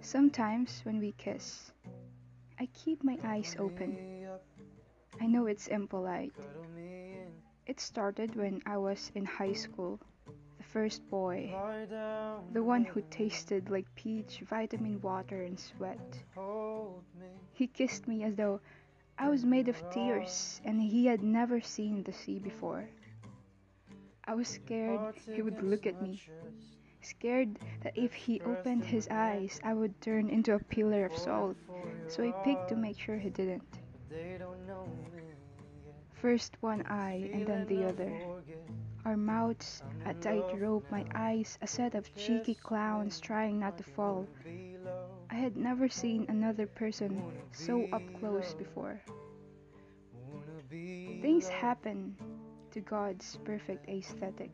Sometimes when we kiss, I keep my eyes open. I know it's impolite. It started when I was in high school. The first boy, the one who tasted like peach, vitamin water, and sweat. He kissed me as though I was made of tears and he had never seen the sea before. I was scared he would look at me, scared that if he opened his eyes, I would turn into a pillar of salt, so I peeked to make sure he didn't. First one eye and then the other. Our mouths a tight rope, my eyes a set of cheeky clowns trying not to fall. I had never seen another person so up close before. Things happen to God's perfect aesthetic.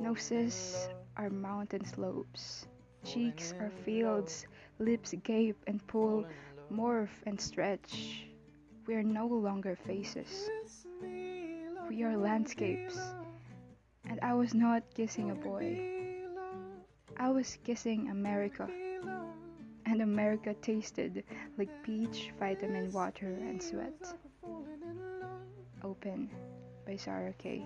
Noses are mountain slopes, cheeks are fields, lips gape and pull, morph and stretch. We are no longer faces. We are landscapes. And I was not kissing a boy. I was kissing America. And America tasted like peach, vitamin water, and sweat. Open by Sarah Kay.